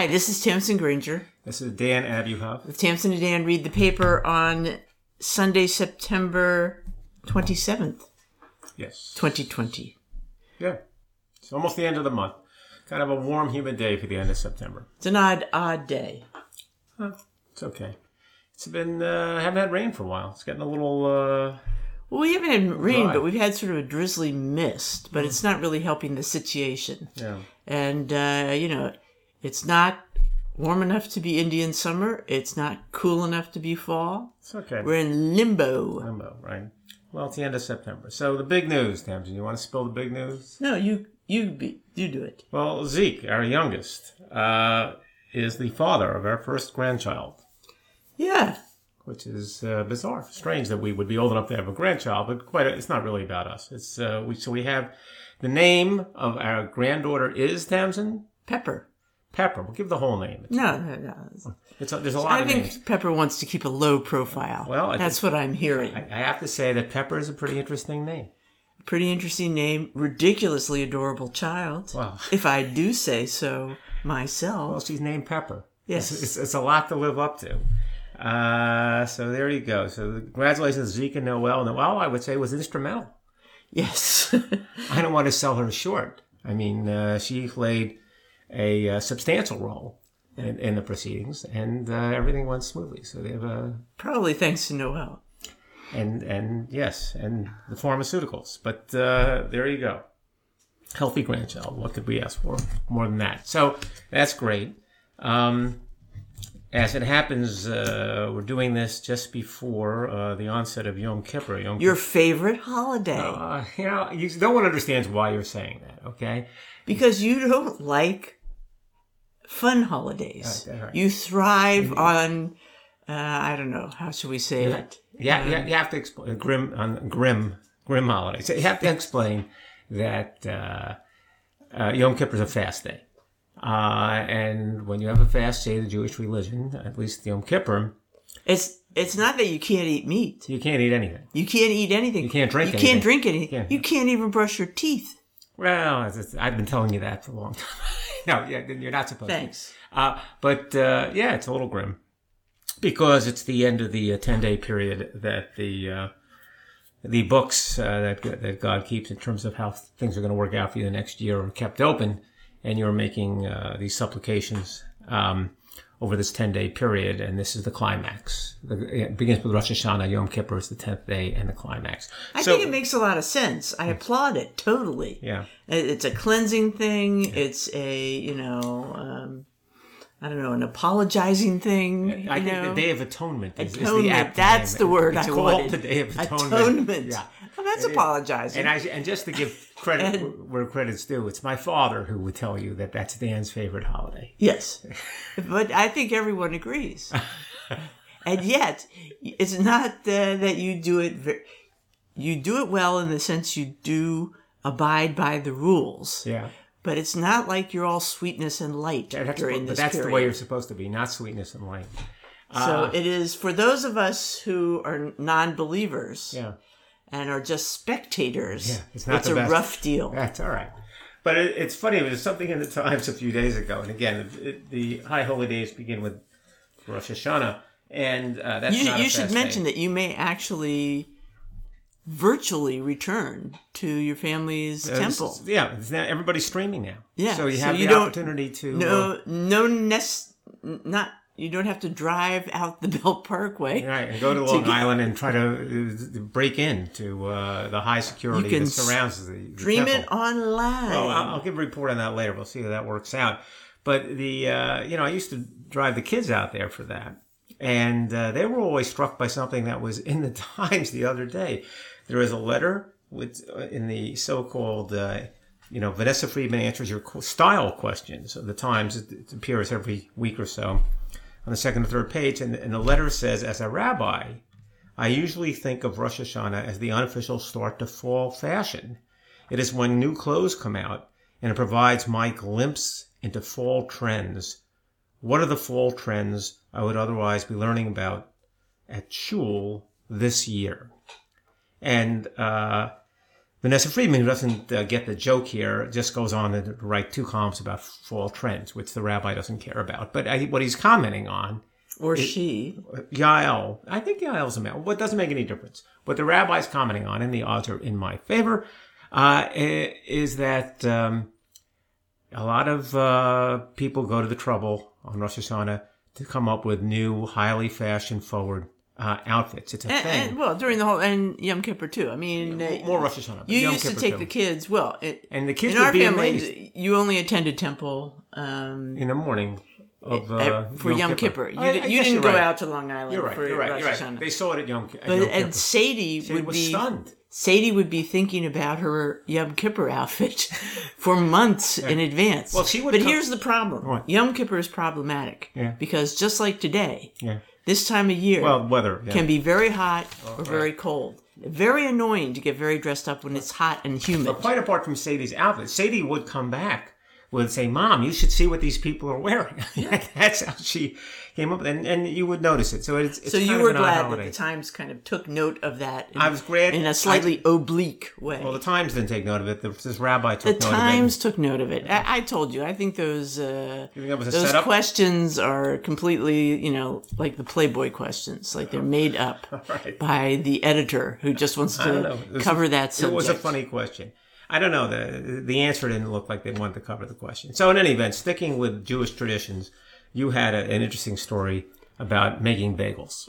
Hi, this is Tamsin Granger. This is Dan Abuhoff. With Tamsin and Dan read the paper on Sunday, September 27th, Yes. 2020. Yeah. It's almost the end of the month. Kind of a warm, humid day for the end of September. It's an odd, odd day. It's okay. It's been, uh, haven't had rain for a while. It's getting a little, uh, Well, we haven't had rain, Dry. but we've had sort of a drizzly mist, but it's not really helping the situation. yeah. And, uh, you know, it's not warm enough to be Indian summer. It's not cool enough to be fall. It's okay. We're in limbo. Limbo, right? Well, it's the end of September. So the big news, Tamsin. You want to spill the big news? No, you, you, be, you do it. Well, Zeke, our youngest, uh, is the father of our first grandchild. Yeah. which is uh, bizarre, strange that we would be old enough to have a grandchild, but quite. A, it's not really about us. It's uh, we so we have the name of our granddaughter is Tamsin Pepper. Pepper. We'll give the whole name. It's, No, no, no. it's a, there's a lot I of think names. Pepper wants to keep a low profile. Well, I that's what I'm hearing. I, I have to say that Pepper is a pretty interesting name. Pretty interesting name, ridiculously adorable child. Wow. If I do say so myself. Well, she's named Pepper. Yes. it's, it's, it's a lot to live up to. Uh, so there you go. So congratulations, Zeke and Noel. Noel, I would say, was instrumental. yes. I don't want to sell her short. I mean, uh, she played a uh, substantial role in, in the proceedings, and uh, everything went smoothly. So they have a Probably thanks to Noel. and and yes, and the pharmaceuticals. But uh, there you go, healthy grandchild. What could we ask for more than that? So that's great. Um, as it happens, uh, we're doing this just before uh, the onset of Yom Kippur. Yom Your favorite holiday. uh, you know, you, no one understands why you're saying that. Okay. because you don't like fun holidays. Right, right. You thrive on, uh, I don't know, how should we say it? Yeah, yeah, you have to explain grim on grim grim holidays. You have to explain that uh, uh, Yom Kippur is a fast day, uh, and when you have a fast day, the Jewish religion, at least Yom Kippur, It's it's not that you can't eat meat. you can't eat anything. You can't eat anything. You can't drink You anything. can't drink anything. Yeah. You can't even brush your teeth. Well, I've been telling you that for a long time. no, yeah, then you're not supposed Thanks. to. Uh, but uh, yeah, it's a little grim because it's the end of the ten day period that the uh, the books uh, that that God keeps in terms of how things are going to work out for you the next year are kept open, and you're making uh, these supplications um, over this ten day period, and this is the climax. It begins with Rosh Hashanah, Yom Kippur is the tenth day, and the climax. I So- think it makes a lot of sense. I applaud it totally. yeah. It's a cleansing thing. It's a you know, um, I don't know, an apologizing thing. I think know? the Day of Atonement is, is the Atonement. That's the word it's I called wanted. the Day of Atonement. Atonement. Yeah. Well, that's It is. apologizing. And I and just to give credit And- where credit's due, it's my father who would tell you that that's Dan's favorite holiday. Yes, but I think everyone agrees. and yet, it's not uh, that you do it. Ve- you do it well in the sense you do abide by the rules, Yeah, but it's not like you're all sweetness and light that's, during but this that's the way you're supposed to be, not sweetness and light. so Uh, it is for those of us who are non-believers yeah, and are just spectators. Yeah, it's not the a best. rough deal. that's all right. But it, it's funny. There was something in the Times a few days ago, and again, it, the high holy days begin with Rosh Hashanah, and uh, that's You, not a you should mention day. that you may actually virtually return to your family's Uh, temple. is- yeah, it's now, everybody's streaming now. Yeah, so you so have you the opportunity to uh, No, no, nest, not you don't have to drive out the Belt Parkway. Right, and go to Long get- Island and try to uh, break into uh, the high security that surrounds the, the Dream temple. it online. Well, I'll, I'll give a report on that later. We'll see how that works out. But the uh, you know, I used to drive the kids out there for that, and uh, they were always struck by something that was in the Times the other day. There was a letter with uh, in the so-called. Uh, you know, Vanessa Friedman answers your style questions of the Times. It appears every week or so on the second or third page, and, and the letter says, "As a rabbi, I usually think of Rosh Hashanah as the unofficial start to fall fashion. It is when new clothes come out, and it provides my glimpse into fall trends. What are the fall trends I would otherwise be learning about at shul this year? And uh, Vanessa Friedman, who doesn't uh, get the joke here, just goes on to write two columns about fall trends, which the rabbi doesn't care about. But I, what he's commenting on, Or she. Yael, I think Yael's a male. What doesn't make any difference. What the rabbi's commenting on, and the odds are in my favor, uh, is that um, a lot of uh, people go to the trouble on Rosh Hashanah to come up with new, highly fashion forward uh, outfits. It's a And, thing. and, well, during the whole and Yom Kippur too. I mean, uh, More Rosh Hashanah. You Yom used to take too. the kids. Well, it, And the kids in our family, amazed. you only attended temple um, in the morning of uh, for Yom Kippur. You, I- you didn't go right. out to Long Island You're right. for You're right. Rosh You're right. Hashanah. They saw it at Yom, at But Yom and Kippur. Sadie would was be stunned. Sadie would be thinking about her Yom Kippur outfit for months in advance. Well, she would But come- here's the problem: What? Yom Kippur is problematic Yeah. because just like today, Yeah. This time of year Well, weather yeah. can be very hot oh, or very cold. Very annoying to get very dressed up when it's hot and humid. But quite apart from Sadie's outfit, Sadie would come back would say, "Mom, you should see what these people are wearing." That's how she came up, and and you would notice it. So it's, it's so kind you of were glad that the Times kind of took note of that. In, I was glad- in a slightly oblique way. Well, the Times didn't take note of it. The, this rabbi The took note Times took note of it. I, I told you. I think those uh, think those setup? questions are completely, you know, like the Playboy questions. Like they're made up Right. by the editor who just wants of it. I to was- cover that subject. It was a funny question. I don't know. The the answer didn't look like they wanted to cover the question. So in any event, sticking with Jewish traditions, you had a, an interesting story about making bagels.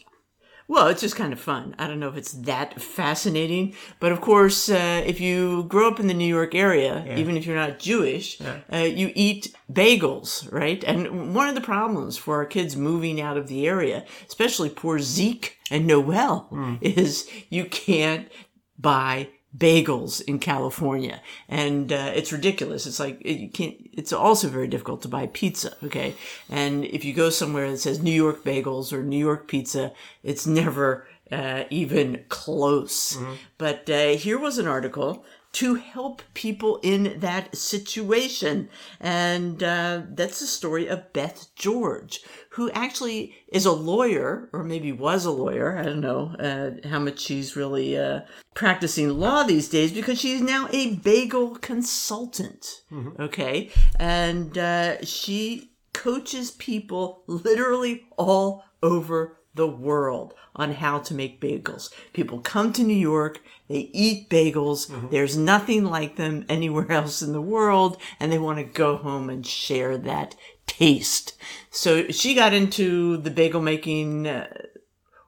Well, it's just kind of fun. I don't know if it's that fascinating, but of course, uh, if you grow up in the New York area, even if you're not Jewish, uh, you eat bagels, right? And one of the problems for our kids moving out of the area, especially poor Zeke and Noel, is you can't buy bagels in California, and uh, it's ridiculous. It's like it, you can't. It's also very difficult to buy pizza. Okay, and if you go somewhere that says New York bagels or New York pizza, it's never uh, even close. But uh, here was an article to help people in that situation. And uh, that's the story of Beth George, who actually is a lawyer, or maybe was a lawyer. I don't know uh, how much she's really uh, practicing law these days because she's now a bagel consultant. Okay. And uh, she coaches people literally all over the world on how to make bagels. People come to New York, they eat bagels. There's nothing like them anywhere else in the world, and they want to go home and share that taste. So she got into the bagel making uh,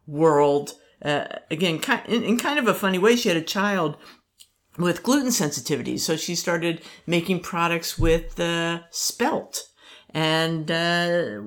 world uh, again in, in kind of a funny way. She had a child with gluten sensitivity, so she started making products with uh, spelt. And uh,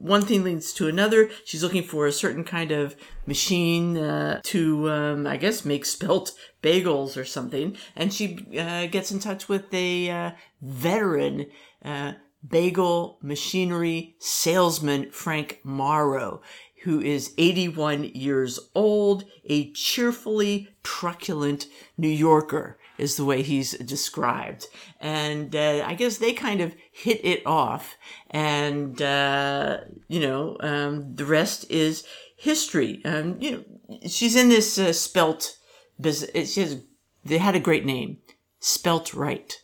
one thing leads to another. She's looking for a certain kind of machine uh, to, um, I guess, make spelt bagels or something. And she uh, gets in touch with a uh, veteran uh, bagel machinery salesman, Frank Morrow, who is 81 years old, a cheerfully truculent New Yorker is the way he's described. And uh, I guess they kind of hit it off. And, uh, you know, um, the rest is history. Um, you know, she's in this uh, spelt business. She has, they had a great name, Spelt Right.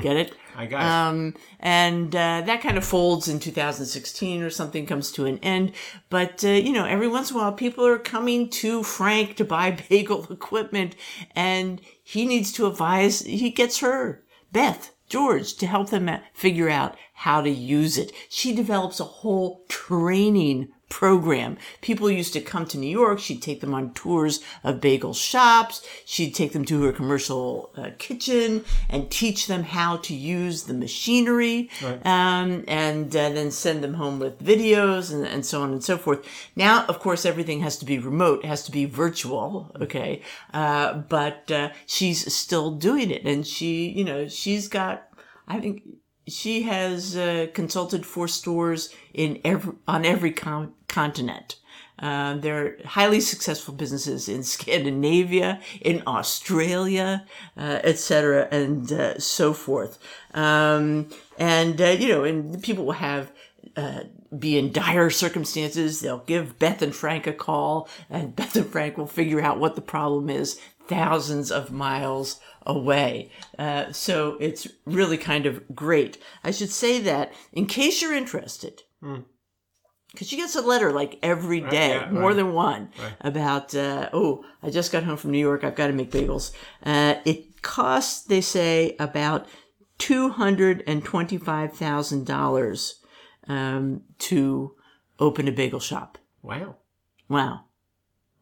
Get it? I got it. Um, and uh, that kind of folds in 2016 or something comes to an end. But, uh, you know, every once in a while, people are coming to Frank to buy bagel equipment, and he needs to advise, he gets her, Beth, George, to help them uh, figure out how to use it. She develops a whole training program. People used to come to New York. She'd take them on tours of bagel shops. She'd take them to her commercial uh, kitchen and teach them how to use the machinery, um, and uh, then send them home with videos and, and so on and so forth. Now, of course, everything has to be remote, has to be virtual. Okay, uh, but uh, she's still doing it, and she, you know, she's got, I think she has uh, consulted for stores in every on every con- continent. Uh, they're highly successful businesses in Scandinavia, in Australia, uh, etc., and uh, so forth. Um, and uh, you know, and people will have uh, be in dire circumstances. They'll give Beth and Frank a call, and Beth and Frank will figure out what the problem is, thousands of miles away. Uh, so it's really kind of great. I should say that in case you're interested, because she gets a letter like every day, yeah, more right. than one, about, uh, oh, I just got home from New York. I've got to make bagels. Uh, it costs, they say, about $225,000 um, to open a bagel shop. Wow. Wow.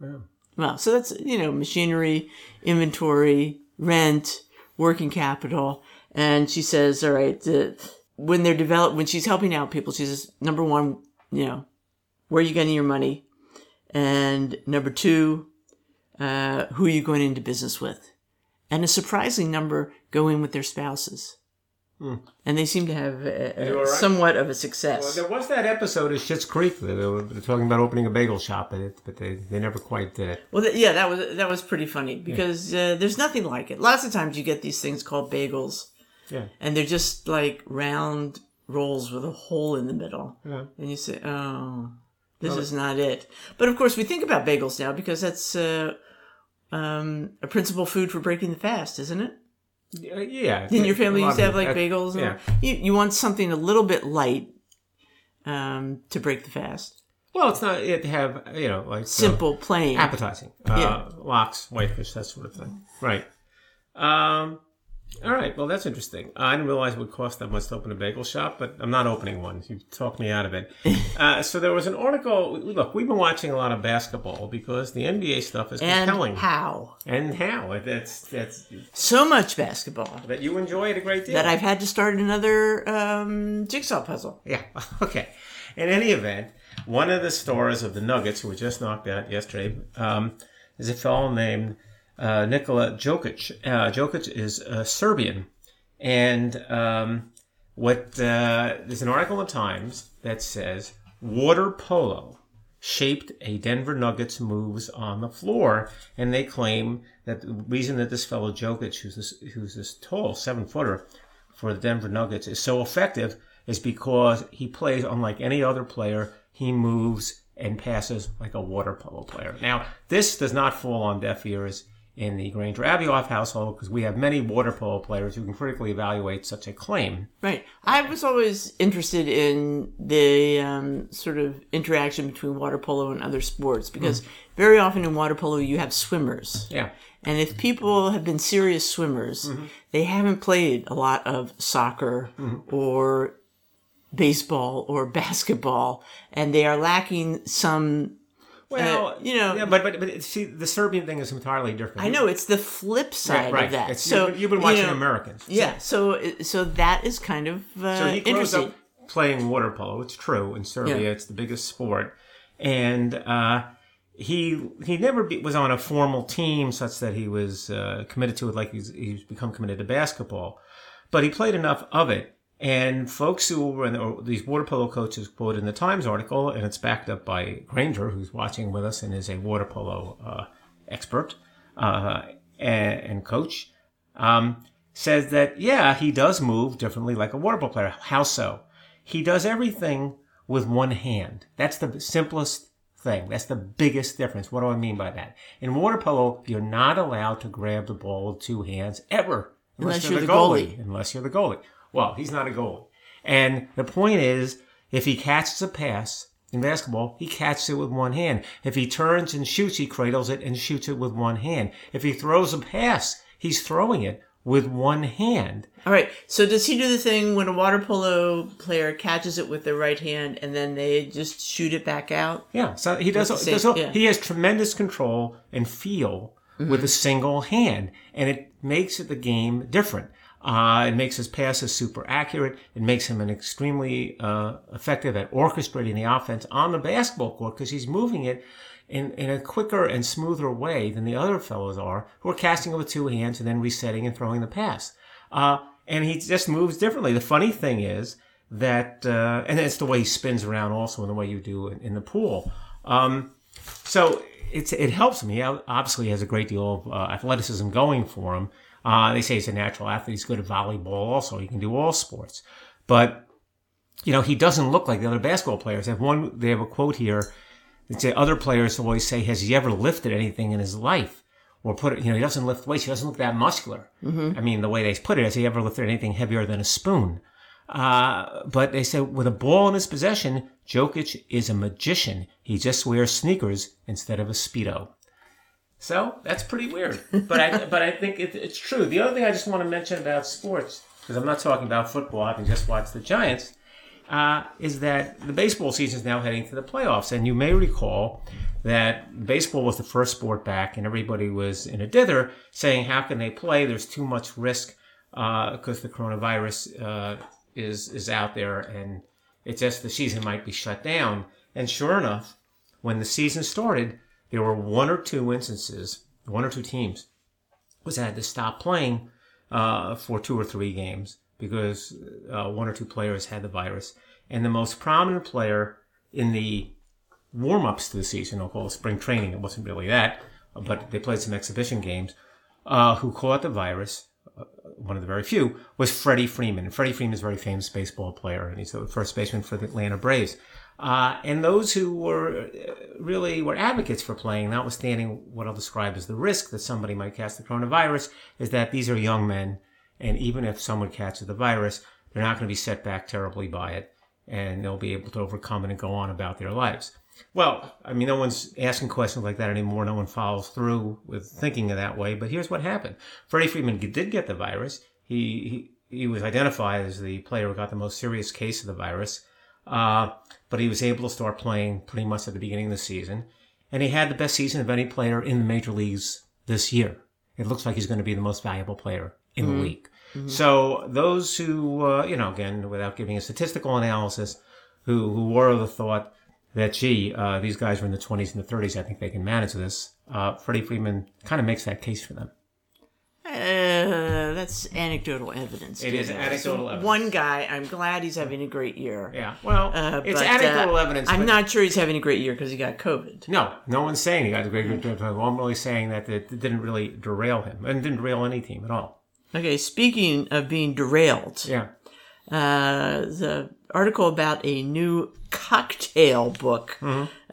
Wow. Well, so that's, you know, machinery, inventory, rent, working capital. And she says, all right, the, when they're develop, when she's helping out people, she says, number one, you know, where are you getting your money? And number two, uh, who are you going into business with? And a surprising number go in with their spouses. And they seem to have a, a, right? somewhat of a success. Well, there was that episode of Schitt's Creek. They were talking about opening a bagel shop, but, it, but they, they never quite did it. Well, th- yeah, that was that was pretty funny because uh, there's nothing like it. Lots of times you get these things called bagels, Yeah. and they're just like round rolls with a hole in the middle, Yeah. and you say, "Oh, this is not it." But of course, we think about bagels now because that's uh, um, a principal food for breaking the fast, isn't it? Uh, yeah. Didn't your family used to have like bagels? and- Yeah. You, you want something a little bit light um, to break the fast. Well, it's not. It have you know like uh, Simple, plain. appetizing. Uh, Yeah. Lox, whitefish, that sort of thing. Right. Um, all right. Well, that's interesting. I didn't realize it would cost that much to open a bagel shop, but I'm not opening one. You talked me out of it. uh, so there was an article. Look, we've been watching a lot of basketball because the NBA stuff is and compelling. how? and how? That's that's So much basketball. that you enjoy it a great deal. that I've had to start another um, jigsaw puzzle. Yeah. Okay. In any event, one of the stars of the Nuggets, who were just knocked out yesterday, um, is a fellow named uh, Nikola Jokic. Uh, Jokic is uh, Serbian, and um, what uh, there's an article in the Times that says water polo shaped a Denver Nuggets moves on the floor, and they claim that the reason that this fellow Jokic, who's this, who's this tall seven footer for the Denver Nuggets, is so effective is because he plays unlike any other player. He moves and passes like a water polo player. Now, this does not fall on deaf ears in the Granger Abuhoff household because we have many water polo players who can critically evaluate such a claim. Right. I was always interested in the um, sort of interaction between water polo and other sports because very often in water polo you have swimmers. Yeah. And if people have been serious swimmers, they haven't played a lot of soccer or baseball or basketball, and they are lacking some. Well, you know- yeah, but, but but see, the Serbian thing is entirely different. I know it's the flip side right, of that. It's- so you've, been you watching know, Americans. Yeah. So so that is kind of uh, So he grows interesting. up playing water polo. It's true in Serbia. Yeah. It's the biggest sport, and uh, he he never be, was on a formal team such that he was uh, committed to it like he's he's become committed to basketball. But he played enough of it, and folks who were in the, or these water polo coaches quoted in the Times article, and it's backed up by Granger, who's watching with us and is a water polo uh, expert uh, and, and coach. Um, says that yeah, he does move differently like a water polo player. How so? He does everything with one hand. That's the simplest thing. That's the biggest difference. What do I mean by that? In water polo, you're not allowed to grab the ball with two hands ever, Unless you're the goalie. Unless you're the goalie. Well, he's not a goalie. And the point is, if he catches a pass in basketball, he catches it with one hand. If he turns and shoots, he cradles it and shoots it with one hand. If he throws a pass, he's throwing it with one hand. All right. So does he do the thing when a water polo player catches it with their right hand and then they just shoot it back out? Yeah, so he does. The does all- yeah. He has tremendous control and feel with a mm-hmm. single hand, and it makes it the game different. Uh, it makes his passes super accurate. It makes him an extremely uh, effective at orchestrating the offense on the basketball court because he's moving it in, in a quicker and smoother way than the other fellows are, who are casting it with two hands and then resetting and throwing the pass. Uh, and he just moves differently. The funny thing is that, uh, and it's the way he spins around also in the way you do in, in the pool. Um, so it's, it helps him. He obviously has a great deal of uh, athleticism going for him. Uh, they say he's a natural athlete. He's good at volleyball also. He can do all sports. But, you know, he doesn't look like the other basketball players. They have one, they have a quote here. They say other players always say, has he ever lifted anything in his life? or put it, you know, he doesn't lift weights. He doesn't look that muscular. I mean, the way they put it, has he ever lifted anything heavier than a spoon? Uh, but they said with a ball in his possession, Jokic is a magician. He just wears sneakers instead of a speedo. So that's pretty weird, but I but I think it, it's true. The other thing I just want to mention about sports, because I'm not talking about football, having just watched the Giants, uh, is that the baseball season is now heading to the playoffs, and you may recall that baseball was the first sport back, and everybody was in a dither saying, "How can they play? There's too much risk because the coronavirus uh, is is out there, and it's just the season might be shut down." And sure enough, when the season started, there were one or two instances, one or two teams, was had to stop playing uh, for two or three games because uh, one or two players had the virus. And the most prominent player in the warm ups to the season, I'll call it spring training, it wasn't really that, but they played some exhibition games, uh, who caught the virus, uh, one of the very few, was Freddie Freeman. And Freddie Freeman is a very famous baseball player, and he's the first baseman for the Atlanta Braves. Uh, and those who were uh, really were advocates for playing, notwithstanding what I'll describe as the risk that somebody might catch the coronavirus, is that these are young men, and even if someone catches the virus, they're not going to be set back terribly by it, and they'll be able to overcome it and go on about their lives. Well, I mean, no one's asking questions like that anymore. No one follows through with thinking of that way. But here's what happened: Freddie Freeman did get the virus. He he, he was identified as the player who got the most serious case of the virus. Uh, but he was able to start playing pretty much at the beginning of the season. And he had the best season of any player in the major leagues this year. It looks like he's going to be the most valuable player in the league. So those who, uh, you know, again, without giving a statistical analysis, who, who were of the thought that, gee, uh, these guys are in the 20s and the 30s, I think they can manage this, uh, Freddie Freeman kind of makes that case for them. Uh, that's anecdotal evidence. It is anecdotal So evidence. One guy, I'm glad he's having a great year. Yeah. Well, Uh, it's but, anecdotal uh, evidence. I'm not sure he's having a great year because he got COVID. No, no one's saying he got a great job. I'm really saying that it didn't really derail him and didn't derail any team at all. Okay, speaking of being derailed, Yeah. uh, the article about a new cocktail book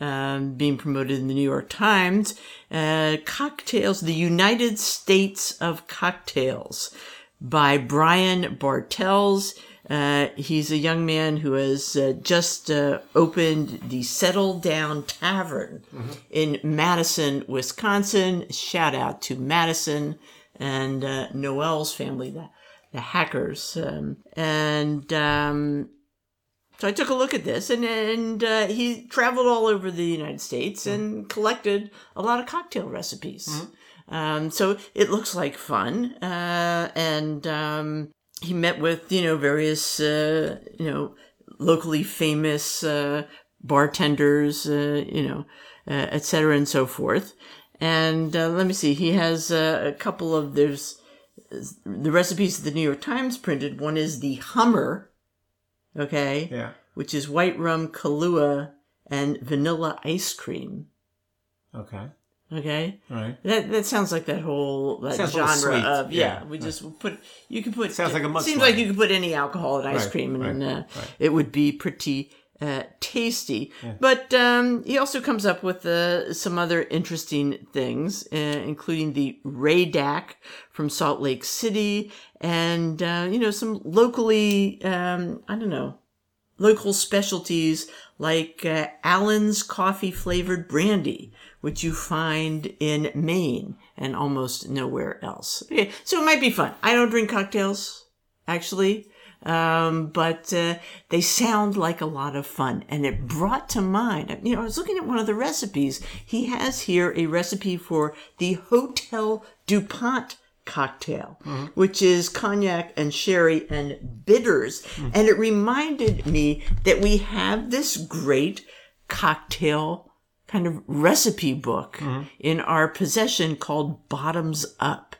um, being promoted in the New York Times. Uh, cocktails, the United States of Cocktails by Brian Bartels. Uh, he's a young man who has uh, just uh, opened the Settle Down Tavern in Madison, Wisconsin. Shout out to Madison and uh, Noel's family, the, the hackers. Um, and um, so I took a look at this, and and uh, he traveled all over the United States and collected a lot of cocktail recipes. Um, so it looks like fun, uh, and um, he met with you know various uh, you know locally famous uh, bartenders, uh, you know, uh, et cetera, and so forth. And uh, let me see, he has uh, a couple of there's the recipes that the New York Times printed. One is the Hummer, okay, Yeah. which is white rum, Kahlua, and vanilla ice cream. Okay. Okay, All right. that that sounds like that whole that Sounds genre of yeah. Yeah. We just put you can put Sounds like a seems like you could put any alcohol in ice Right, cream and right, uh, right. it would be pretty uh, tasty. But um, he also comes up with uh, some other interesting things, uh, including the Ray Dak from Salt Lake City, and uh, you know some locally um, I don't know local specialties like uh, Allen's coffee flavored brandy, which you find in Maine and almost nowhere else. Okay, so it might be fun. I don't drink cocktails, actually, um, but uh, they sound like a lot of fun. And it brought to mind, you know, I was looking at one of the recipes. He has here a recipe for the Hotel DuPont cocktail, which is cognac and sherry and bitters. And it reminded me that we have this great cocktail kind of recipe book in our possession called Bottoms Up.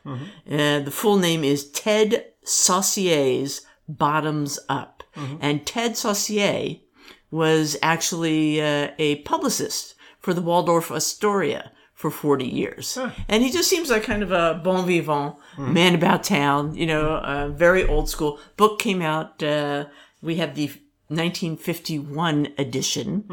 Uh, the full name is Ted Saucier's Bottoms Up. And Ted Saucier was actually uh, a publicist for the Waldorf Astoria for 40 years. And he just seems like kind of a bon vivant man about town, you know, uh, very old school. Book came out, uh, we have the 1951 edition,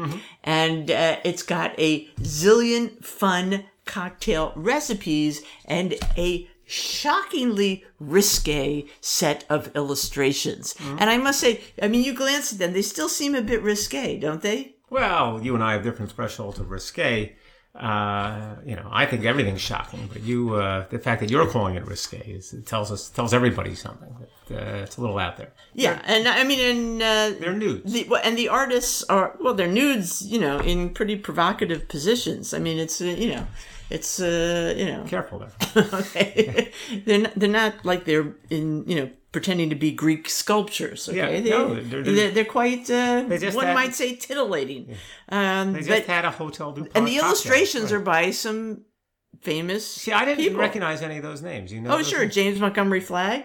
and uh, it's got a zillion fun cocktail recipes and a shockingly risque set of illustrations. And I must say, I mean, you glance at them, they still seem a bit risque, don't they? Well, you and I have different thresholds of risque. Uh, you know, I think everything's shocking, but you, uh, the fact that you're calling it risque is, it tells us tells everybody something. That, uh, it's a little out there. Yeah, and I mean, and uh, They're nudes. the, well, and the artists are well, they're nudes, you know, in pretty provocative positions. I mean, it's uh, you know, it's uh, you know, Careful there. okay. they're not, they're not like they're in you know pretending to be Greek sculptures. Okay, Yeah, they, no, they're- they're- they're, quite uh, just one had- might say titillating. Um, They just but, had a hotel DuPont and the cocktail. illustrations Right. are by some famous. See, I didn't people. recognize any of those names. You know? Oh, sure, names? James Montgomery Flagg.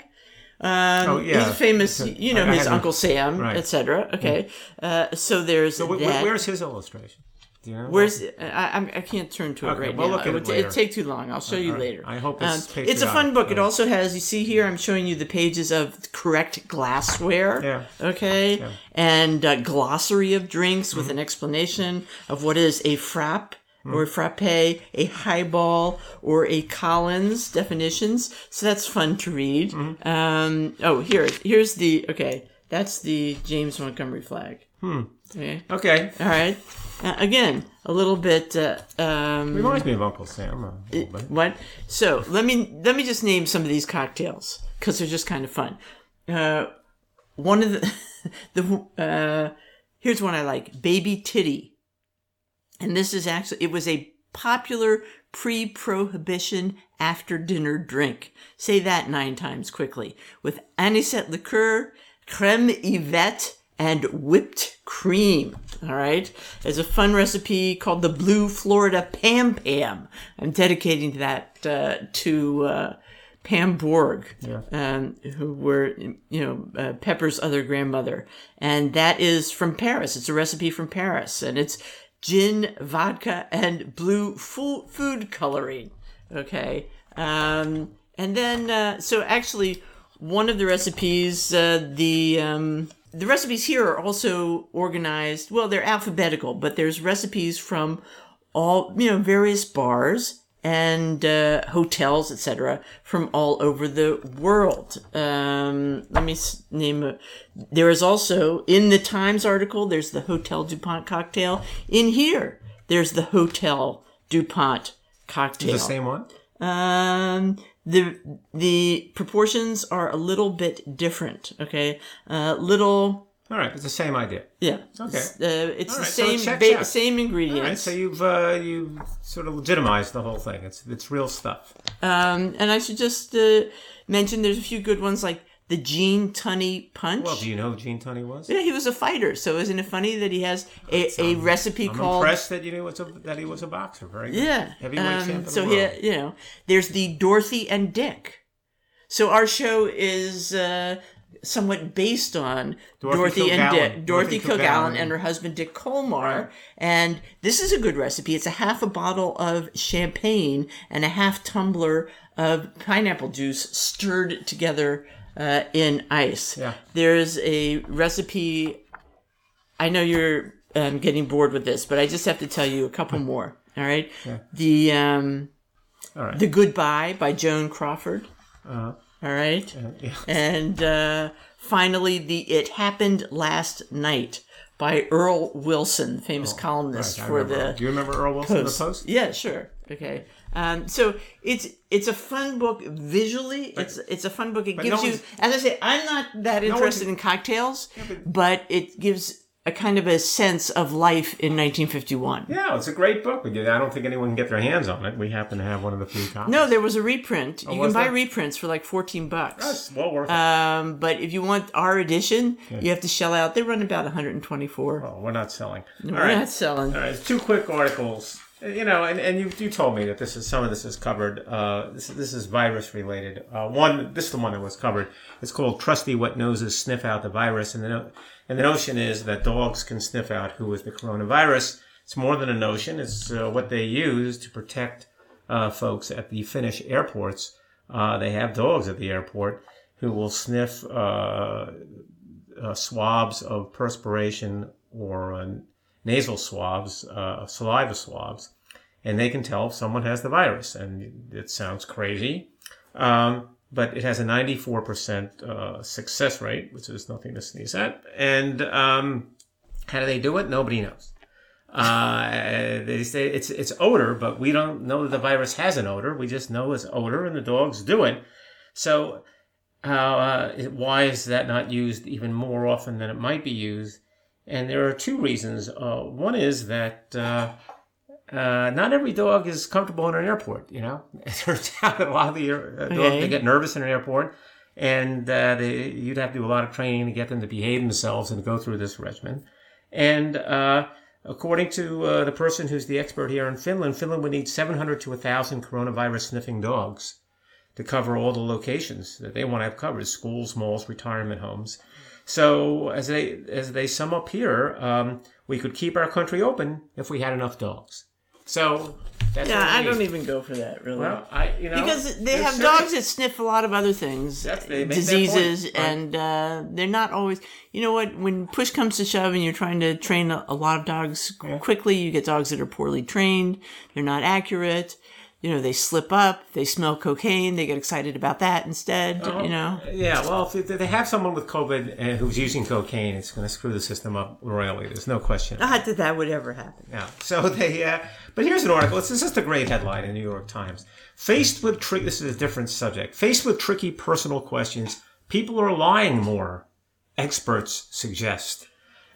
Um, Oh, yeah. he's famous. You know I- I his Uncle Sam, Right. etc. Okay, uh, so there's So wh- wh- that. where's his illustration? You? Where's I, I can't turn to it Okay, right we'll now. look at it it would it'd take too long. I'll show you right. later. I hope Um, it's it's a fun book. It also has you see here. I'm showing you the pages of correct glassware. Yeah. Okay. Yeah. And uh, glossary of drinks with an explanation of what is a frappe. Or frappe, a highball, or a Collins definitions. So that's fun to read. Um, oh, here, here's the okay. That's the James Montgomery Flagg. Hmm. Okay. Okay. All right. Uh, again, a little bit. Uh, um, Reminds me of Uncle Sam a little bit. what? So let me let me just name some of these cocktails because they're just kind of fun. Uh, one of the the uh, here's one I like: Baby Titty, and this is actually it was a popular pre-prohibition after dinner drink. Say that nine times quickly with anisette liqueur, creme yvette, and whipped cream. All right. There's a fun recipe called the Blue Florida Pam Pam. I'm dedicating that uh, to uh, Pam Borg, um, who were, you know, uh, Pepper's other grandmother. And that is from Paris. It's a recipe from Paris. And it's gin, vodka, and blue food coloring. Okay. Um, and then, uh, so actually, one of the recipes, uh, the um, the recipes here are also organized. Well, they're alphabetical, but there's recipes from all you know various bars and uh, hotels, etc., from all over the world. Um, let me name. A, there is also in the Times article. There's the Hotel Dupont cocktail. In here, there's the Hotel Dupont cocktail. The same one? Um, the the proportions are a little bit different. Okay, uh, little. All right, it's the same idea. Yeah. Okay. It's, uh, it's the right, so it same ba- same All ingredients. right, so you've uh, you sort of legitimized the whole thing. It's it's real stuff. Um, and I should just uh, mention there's a few good ones like the Gene Tunney Punch. Well, do you know who Gene Tunney was? yeah, he was a fighter, so isn't it funny that he has a, a recipe I'm called impressed that you it's a, that he was a boxer. Very good. Yeah. Heavyweight Um, champion. so of the he, world. you know, there's the Dorothy and Dick. So our show is uh, somewhat based on Dorothy Dorothy, and Dick, Dorothy, Dorothy Kilgallen Kilgallen. and her husband Dick Kollmar. Right. And this is a good recipe. It's a half a bottle of champagne and a half tumbler of pineapple juice stirred together uh, in ice. Yeah. There's a recipe I know you're um, getting bored with this, but I just have to tell you a couple more. All right. The um, All right. the Goodbye by Joan Crawford. Uh, All right. yeah. And uh, finally, the It Happened Last Night by Earl Wilson, famous columnist Oh, Right, for the Do you remember Earl Wilson, Post. the Post? Yeah, sure. Okay. Um, so it's it's a fun book visually. It's it's a fun book. It gives no you, as I say, I'm not that interested in cocktails, but it gives a kind of a sense of life in 1951. Yeah, it's a great book. but I don't think anyone can get their hands on it. We happen to have one of the few copies. No, there was a reprint. you can Oh, buy there? reprints for like 14 bucks. That's well worth it. Um, but if you want our edition, you have to shell out. They run about 124. oh, we're not selling. All We're right. not selling. All right, two quick articles. You know, and, and you, you told me that this is some of this is covered. Uh, this this is virus related. Uh, one, this is the one that was covered. It's called "Trusty Wet Noses Sniff Out the Virus," and the and the notion is that dogs can sniff out who is the coronavirus. It's more than a notion. It's uh, what they use to protect uh, folks at the Finnish airports. Uh, they have dogs at the airport who will sniff uh, swabs of perspiration or nasal swabs, uh, saliva swabs, and they can tell if someone has the virus. And it sounds crazy, um, but it has a 94% uh, success rate, which is nothing to sneeze at. And um, how do they do it? Nobody knows. Uh, they say it's it's odor, but we don't know that the virus has an odor. We just know it's odor, and the dogs do it. So, uh, why is that not used even more often than it might be used? And there are two reasons. Uh, one is that uh, uh, not every dog is comfortable in an airport. You know, it turns out a lot of the uh, dogs Okay. they get nervous in an airport, and uh, they, you'd have to do a lot of training to get them to behave themselves and go through this regimen. And uh, according to uh, the person who's the expert here in Finland, Finland would need 700 to 1,000 coronavirus sniffing dogs to cover all the locations that they want to have covered: schools, malls, retirement homes. So as they as they sum up here, um, we could keep our country open if we had enough dogs. So that's Yeah, I don't even go for that really. Well, I you know because they have certain- dogs that sniff a lot of other things, That's- they make that diseases, point, right. and uh, they're not always. You know what? When push comes to shove, and you're trying to train a, a lot of dogs quickly, you get dogs that are poorly trained. They're not accurate. You know, they slip up. They smell cocaine. They get excited about that instead. Oh. You know. Yeah, well, if they have someone with COVID who's using cocaine, it's going to screw the system up royally. There's no question. Not that that would ever happen. Yeah. So they, uh, but here's an article. It's, just a great headline in the New York Times. Faced with trick, this is a different subject. Faced with tricky personal questions, people are lying more. Experts suggest,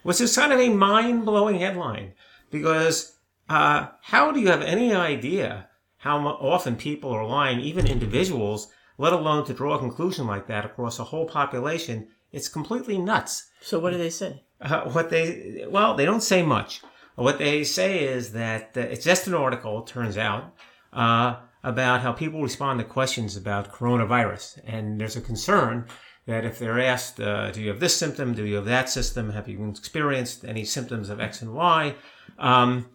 which is kind of a mind blowing headline because uh, how do you have any idea how often people are lying, even individuals, let alone to draw a conclusion like that across a whole population? It's completely nuts. So what do they say? Uh, what they well, they don't say much. What they say is that uh, it's just an article. It turns out uh, about how people respond to questions about coronavirus, and there's a concern that if they're asked, uh, "Do you have this symptom? Do you have that system? Have you experienced any symptoms of X and Y?" Um,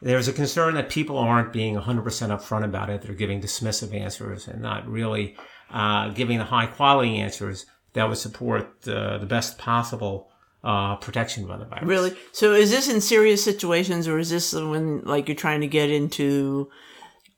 there's a concern that people aren't being 100% upfront about it. They're giving dismissive answers and not really uh, giving the high quality answers that would support uh, the best possible uh, protection by the virus. Really? So is this in serious situations, or is this when like you're trying to get into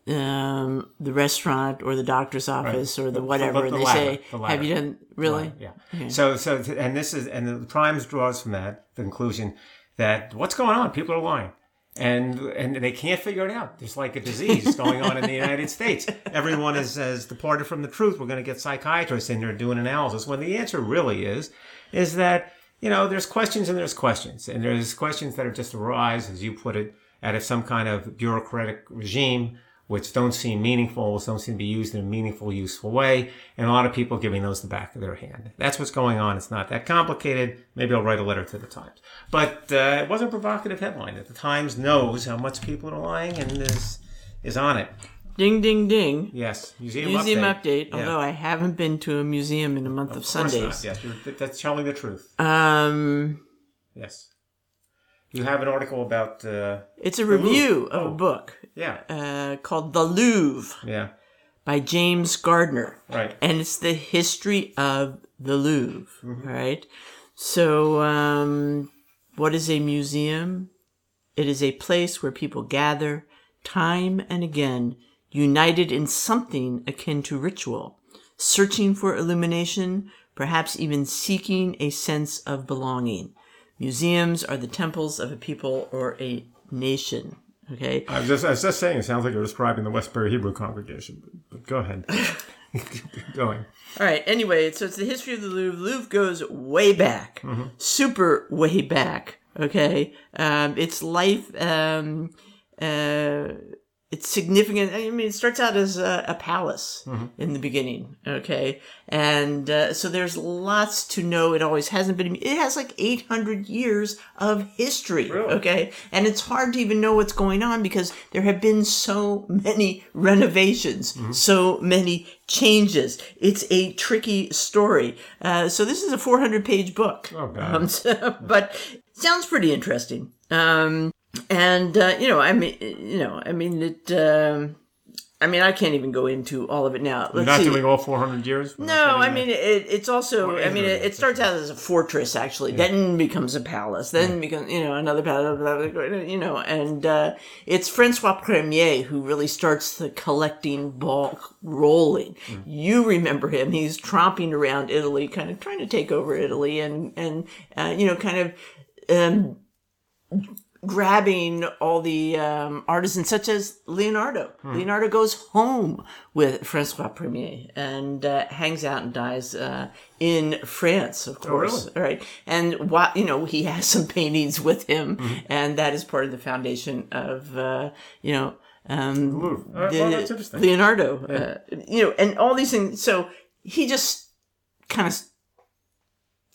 um, the restaurant or the doctor's office or the whatever, the and they latter, say, the "Have you done really?" Yeah. So, so, and this is, and the Times draws from that the conclusion that what's going on? People are lying. And and they can't figure it out. There's like a disease going on in the United States. Everyone is has departed from the truth. We're going to get psychiatrists in there doing analysis. When the answer really is, is that you know there's questions and there's questions, and there's questions that are just arise, as you put it, out of some kind of bureaucratic regime which don't seem meaningful, don't seem to be used in a meaningful, useful way, and a lot of people giving those the back of their hand. That's what's going on. It's not that complicated. Maybe I'll write a letter to the Times. But uh, it was a provocative headline that the Times knows how much people are lying and is is on it. Ding, ding, ding. Yes, museum, Museum update. update. Although I haven't been to a museum in a month of, Of Sundays. not. Yes, you're- that's telling the truth. Um, Yes. You have an article about. Uh, it's a review Oh. of a book yeah, uh, called The Louvre yeah, by James Gardner. right. and it's the history of the Louvre, right? So, um, what is a museum? It is a place where people gather time and again, united in something akin to ritual, searching for illumination, perhaps even seeking a sense of belonging. Museums are the temples of a people or a nation. Okay. I was just, I was just saying, it sounds like you're describing the Westbury Hebrew congregation. But, but go ahead. Keep going. All right. Anyway, so it's the history of the Louvre. Louvre goes way back, super way back. Okay, um, its life, um, uh, it's significant. I mean, it starts out as a, a palace in the beginning. Okay, and uh, so there's lots to know. It always hasn't been. It has like 800 years of history. Really? Okay, and it's hard to even know what's going on because there have been so many renovations, so many changes. It's a tricky story. Uh, so this is a 400 page book. Oh, God. Um, so- but sounds pretty interesting. Um, and uh, you know, I mean, you know, I mean, it. Um, I mean, I can't even go into all of it now. You're not see. doing all 400 years? No, I mean it, it's also. I mean it, it? starts out as a fortress actually, then becomes a palace, then becomes you know another palace, you know, and uh, it's Francois Premier who really starts the collecting ball rolling. You remember him? He's tromping around Italy, kind of trying to take over Italy, and and uh, you know, kind of. Um, grabbing all the um, artisans such as Leonardo. Leonardo goes home with Francois Premier and uh, hangs out and dies uh, in France, of course. Oh, really? All right, and what you know, he has some paintings with him, and that is part of the foundation of uh, you know. Um, right, the well, that's interesting. Leonardo, uh, you know, and all these things. So he just kind of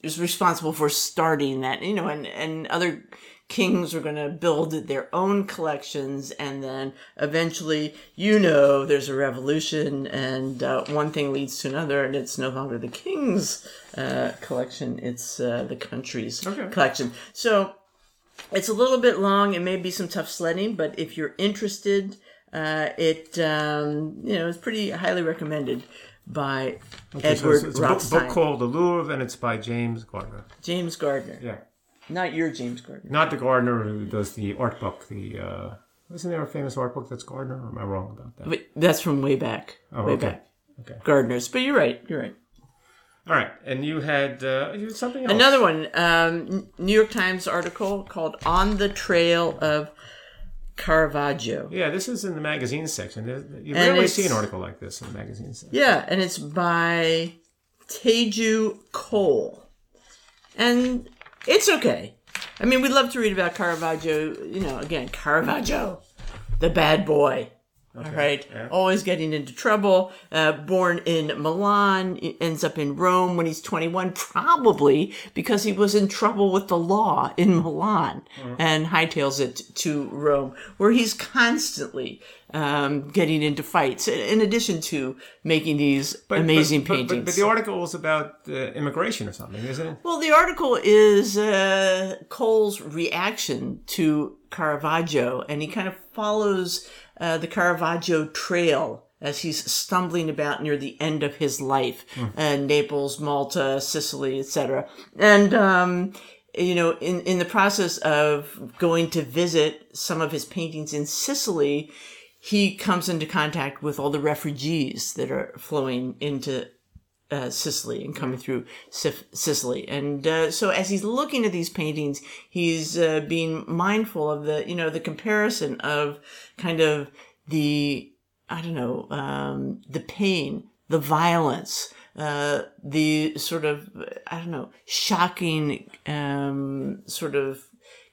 is responsible for starting that, you know, and, and other kings were going to build their own collections. And then eventually, you know, there's a revolution and uh, one thing leads to another and it's no longer the king's uh, collection. It's uh, the country's Okay. collection. So it's a little bit long. It may be some tough sledding, but if you're interested, uh, it, um, you know, it's pretty highly recommended by So Edward it's, it's a book, book called The Louvre, and it's by James Gardner. James Gardner. Yeah. Not your James Gardner. Not the Gardner who does the art book. The uh, Isn't there a famous art book that's Gardner, or am I wrong about that? But that's from way back. Oh, way okay. back. Okay. Gardner's, But you're right. You're right. All right. And you had, uh, you had something else. Another one, um, New York Times article called "On the Trail of Caravaggio." Yeah, this is in the magazine section. You And rarely see an article like this in the magazine section. Yeah, and it's by Teju Cole, and it's okay. I mean, we'd love to read about Caravaggio. You know, again, Caravaggio, the bad boy. All right, yeah. always getting into trouble. Uh, born in Milan, ends up in Rome when he's 21, probably because he was in trouble with the law in Milan, Mm-hmm. and hightails it to Rome, where he's constantly um, getting into fights. In addition to making these amazing but, but- paintings. But, but the article is about uh, immigration or something, isn't it? Well, the article is uh, Cole's reaction to Caravaggio, and he kind of follows uh, the Caravaggio trail as he's stumbling about near the end of his life, uh, Naples, Malta, Sicily, etc. And um, you know, in in the process of going to visit some of his paintings in Sicily, he comes into contact with all the refugees that are flowing into uh, Sicily and coming through Sif- Sicily. And uh, so as he's looking at these paintings, he's uh, being mindful of the, you know, the comparison of kind of the, I don't know, um, the pain, the violence, uh, the sort of, I don't know, shocking um, sort of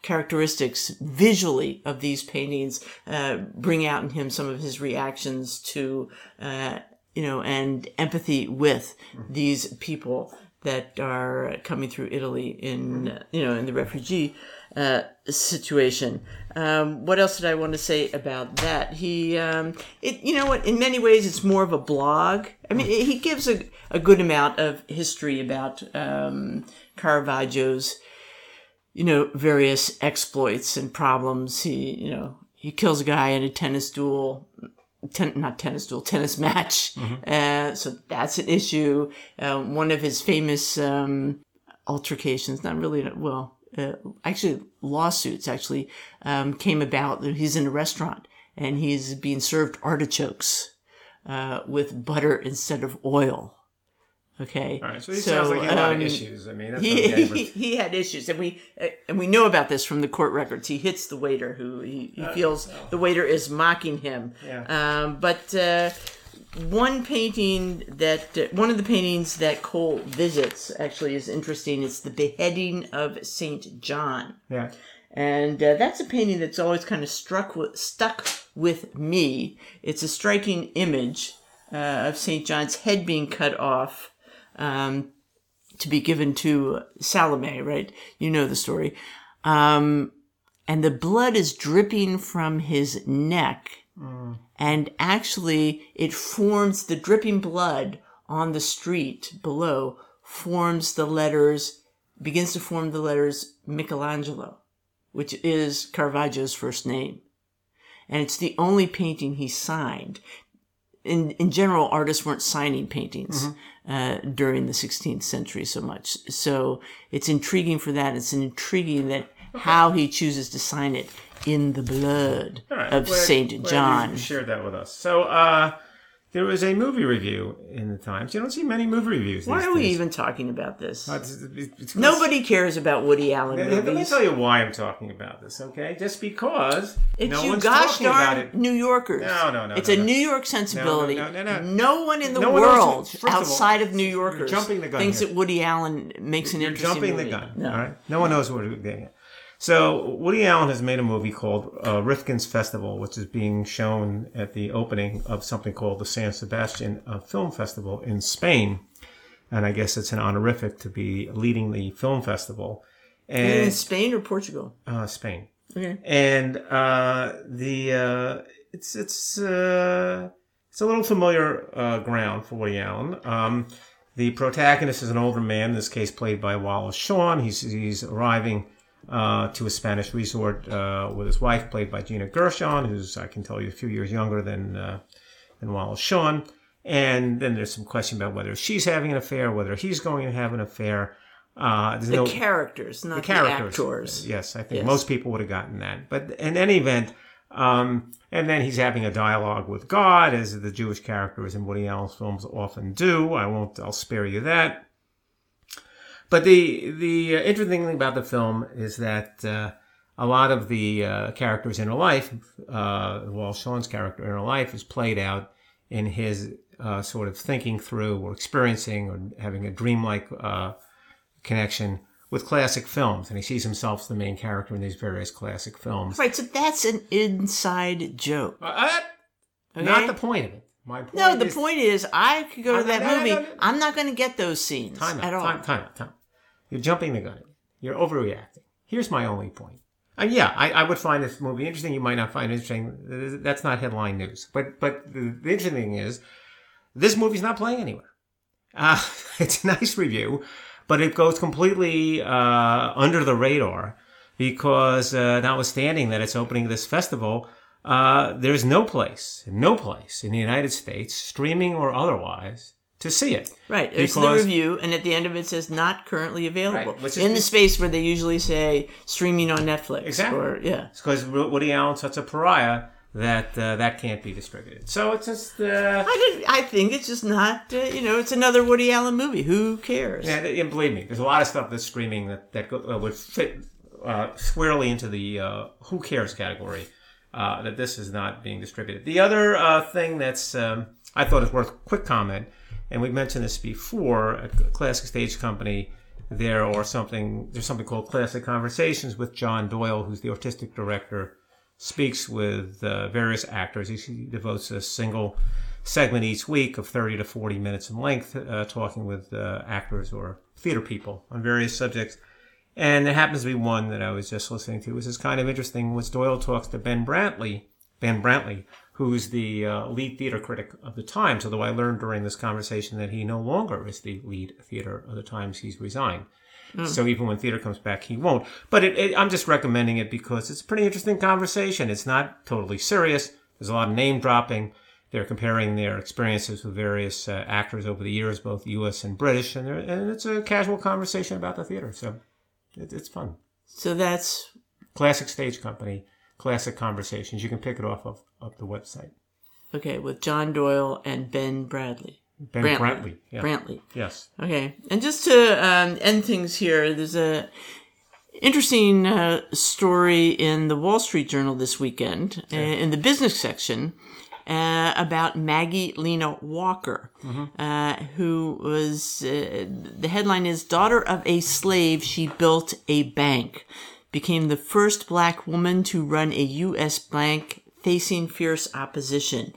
characteristics visually of these paintings uh, bring out in him some of his reactions to uh, you know and empathy with these people that are coming through Italy in you know in the refugee uh, situation. Um, what else did I want to say about that? He, um, it, you know what? In many ways, it's more of a blog. I mean, he gives a, a good amount of history about um, Caravaggio's you know, various exploits and problems. He, you know, he kills a guy in a tennis duel, ten, not tennis duel, tennis match. Uh, so that's an issue. Uh, one of his famous um, altercations, not really, well, uh, actually lawsuits actually um, came about. That he's in a restaurant and he's being served artichokes uh, with butter instead of oil. Okay. All right. So he sounds like he had a lot of um, issues. I mean, that's he, he, he had issues, and we uh, and we know about this from the court records. He hits the waiter, who he, he feels the waiter is mocking him. Yeah. Um, but uh, one painting that uh, one of the paintings that Cole visits actually is interesting. It's the beheading of Saint John. yeah. And uh, that's a painting that's always kind of struck with, stuck with me. It's a striking image uh, of St. John's head being cut off um, to be given to Salome, right? You know the story. Um, and the blood is dripping from his neck. And actually, it forms the dripping blood on the street below, forms the letters, begins to form the letters Michelangelo which is Caravaggio's first name. And it's the only painting he signed. In in general, artists weren't signing paintings uh, during the 16th century so much. So it's intriguing for that. It's intriguing that how he chooses to sign it in the blood right, of Saint John. You shared that with us. So uh, there was a movie review in the Times. You don't see many movie reviews. Why are we days. even talking about this? It's- it's- it's- Nobody cares about Woody Allen Let me movies. tell you why I'm talking about this, okay? Just because It's no you one's gosh talking about darn it. New Yorkers. No, no, no, It's no, a no. New York sensibility. No, no, no, no. one in the No one else- world of all, outside of New Yorkers jumping the gun thinks here. that Woody Allen makes an You're interesting jumping the gun. No. All right. No one knows what getting at. So Woody Allen has made a movie called uh, Rifkin's Festival, which is being shown at the opening of something called the San Sebastian uh, Film Festival in Spain, and I guess it's an honorific to be leading the film festival. In Spain or Portugal? uh, Spain. Okay. and uh, the uh, it's it's uh, it's a little familiar uh, ground for Woody Allen. Um, the protagonist is an older man, in this case played by Wallace Shawn. He's he's arriving uh, to a Spanish resort uh, with his wife, played by Gina Gershon, who's I can tell you a few years younger than uh, than Wallace Shawn. And then there's some question about whether she's having an affair, whether he's going to have an affair. Uh, The no characters, not the, characters. actors. Yes, I think Yes. most people would have gotten that. But in any event, um, and then he's having a dialogue with God, as the Jewish characters in Woody Allen's films often do. I won't. I'll spare you that. But the the uh, interesting thing about the film is that uh, a lot of the uh, characters in her life, uh, well, Shawn's character in her life, is played out in his uh, sort of thinking through or experiencing or having a dreamlike uh, connection with classic films, and he sees himself as the main character in these various classic films. Right, so that's an inside joke. Uh, Okay? Not the point of it. My point no, the is, point is, I could go to that no, movie. no. I'm not going to get those scenes Time out, at all. Time, time time. You're jumping the gun. You're overreacting. Here's my only point. And yeah, I, I would find this movie interesting. You might not find it interesting. That's not headline news. But but the, the interesting thing is, this movie's not playing anywhere. Uh, it's a nice review, but it goes completely uh, under the radar because, uh, notwithstanding that it's opening this festival, uh, there's no place, no place in the United States, streaming or otherwise, to see it. Right, it's the review, and at the end of it says not currently available. Right, in the space where they usually say streaming on Netflix. Exactly. Or, yeah. It's because Woody Allen's such a pariah that uh, that can't be distributed. So it's just, uh, I, did, I think it's just not, uh, you know, it's another Woody Allen movie. Who cares? yeah, and believe me, there's a lot of stuff that's streaming that that go, uh, would fit uh, squarely into the uh, who cares category. Uh, that this is not being distributed. The other uh, thing that's um, I thought is worth quick comment, and we've mentioned this before, a classic stage company. There or something. There's something called Classic Conversations with John Doyle, who's the artistic director speaks with uh, various actors. He devotes a single segment each week of 30 to 40 minutes in length, uh, talking with uh, actors or theater people on various subjects. And there happens to be one that I was just listening to, which is kind of interesting, which Doyle talks to Ben Brantley, Ben Brantley, who's the uh, lead theater critic of the Times, although I learned during this conversation that he no longer is the lead theater of the Times. He's resigned. So even when theater comes back, he won't. But it, it, I'm just recommending it because it's a pretty interesting conversation. It's not totally serious. There's a lot of name dropping. They're comparing their experiences with various uh, actors over the years, both U.S. and British, and, and it's a casual conversation about the theater. So it, it's fun. So that's, Classic Stage Company, Classic Conversations. You can pick it off of, of the website. okay, with John Doyle and Ben Bradley. Ben Brantley. Yeah. Brantley. Yes. Okay, and just to um, end things here, there's a interesting uh, story in the Wall Street Journal this weekend uh, in the business section uh, about Maggie Lena Walker, uh, who was uh, the headline is "Daughter of a Slave, She Built a Bank." Became the first black woman to run a U.S. bank facing fierce opposition.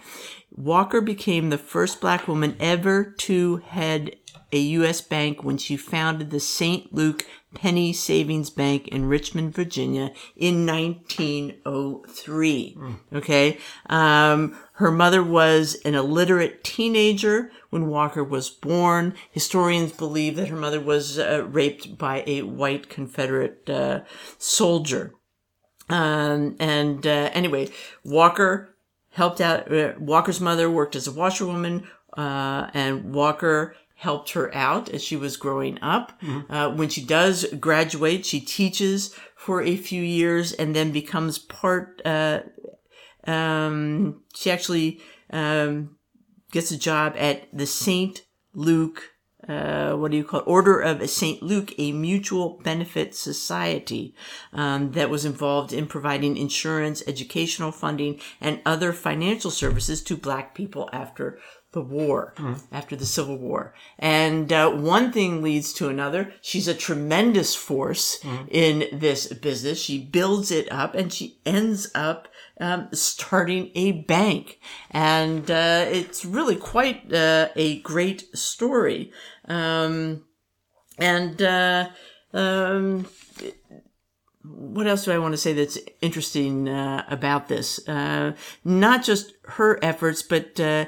Walker became the first black woman ever to head a U.S. bank when she founded the St. Luke Penny Savings Bank in Richmond, Virginia in 1903. Okay. Um, her mother was an illiterate teenager when Walker was born. Historians believe that her mother was uh, raped by a white Confederate uh, soldier. Um, and uh, anyway, Walker helped out. Uh, Walker's mother worked as a washerwoman, uh, and Walker helped her out as she was growing up. Uh, when she does graduate, she teaches for a few years and then becomes part. Uh, um, she actually um, gets a job at the Saint Luke. Uh, what do you call it? Order of St. Luke, a mutual benefit society um, that was involved in providing insurance, educational funding, and other financial services to black people after the war, after the Civil War. And uh, one thing leads to another. She's a tremendous force in this business. She builds it up and she ends up um, starting a bank. And uh, it's really quite uh, a great story. Um, and uh, um, what else do I want to say that's interesting uh, about this? Uh, not just her efforts, but uh,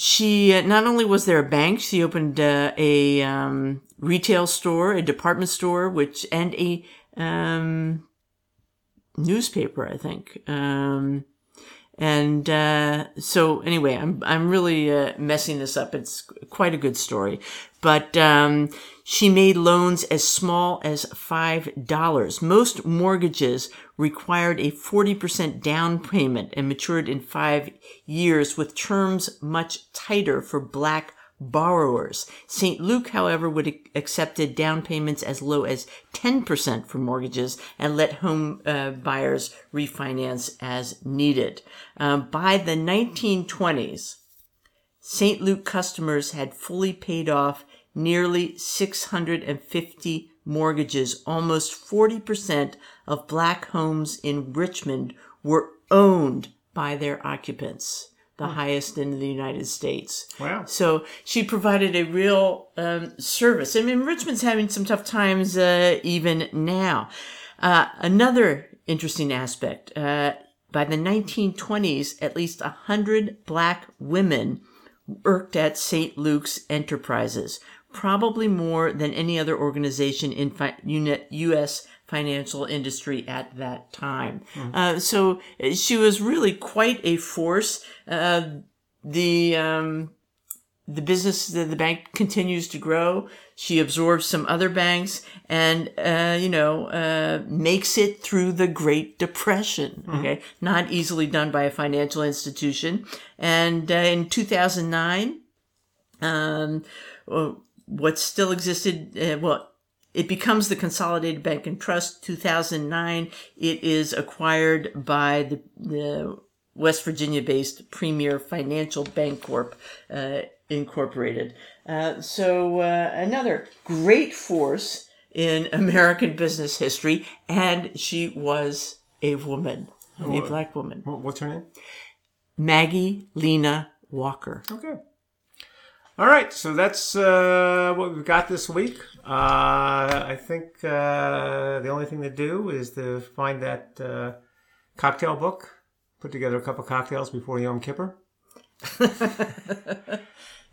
she uh, not only was there a bank, she opened uh, a um, retail store, a department store, which and a um, newspaper, I think. Um, and uh, so, anyway, I'm I'm really uh, messing this up. It's quite a good story, but um, she made loans as small as five dollars. Most mortgages required a forty percent down payment and matured in five years, with terms much tighter for black borrowers. St. Luke, however, would ac- accepted down payments as low as 10% for mortgages and let home uh, buyers refinance as needed. Um, by the 1920s, St. Luke customers had fully paid off nearly 650 mortgages. Almost 40% of black homes in Richmond were owned by their occupants, the highest in the United States. Wow. So she provided a real um, service. I mean, Richmond's having some tough times uh, even now. Uh, another interesting aspect. Uh, by the 1920s, at least 100 black women worked at St. Luke's Enterprises, probably more than any other organization in fi- U.S. financial industry at that time. Uh, so she was really quite a force. Uh, the um, the business, the, the bank continues to grow. She absorbs some other banks and, uh, you know, uh, makes it through the Great Depression. Okay. Not easily done by a financial institution. And uh, in 2009, um, uh, what still existed, uh, well, it becomes the Consolidated Bank and Trust 2009. It is acquired by the, the West Virginia based Premier Financial Bancorp. Uh, Incorporated. Uh, so uh, another great force in American business history, and she was a woman, a black woman, What's her name? Maggie Lena Walker. Okay. All right, so that's uh, what we've got this week. Uh, I think uh, the only thing to do is to find that uh, cocktail book, put together a couple cocktails before Yom Kippur.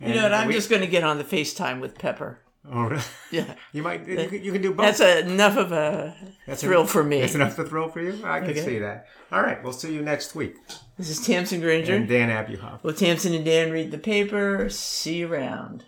You know what? I'm we- just going to get on the FaceTime with Pepper. Oh, really? Yeah, You might. You can, you can do both. that's enough of a that's thrill for me. That's enough of a thrill for you. I can Okay. see that. All right, we'll see you next week. This is Tamsin Granger. And Dan Abuhoff. Well, Tamsin and Dan read the paper. See you around.